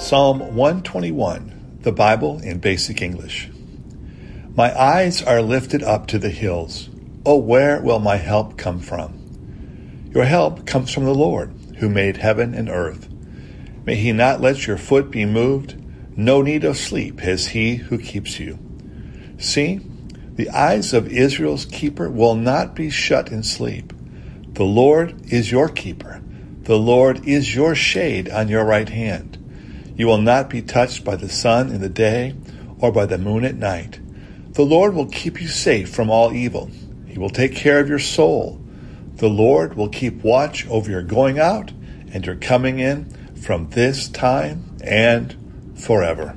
Psalm 121, the Bible in Basic English. My eyes are lifted up to the hills. Oh, where will my help come from? Your help comes from the Lord, who made heaven and earth. May he not let your foot be moved. No need of sleep has he who keeps you. See, the eyes of Israel's keeper will not be shut in sleep. The Lord is your keeper. The Lord is your shade on your right hand. You will not be touched by the sun in the day or by the moon at night. The Lord will keep you safe from all evil. He will take care of your soul. The Lord will keep watch over your going out and your coming in from this time and forever.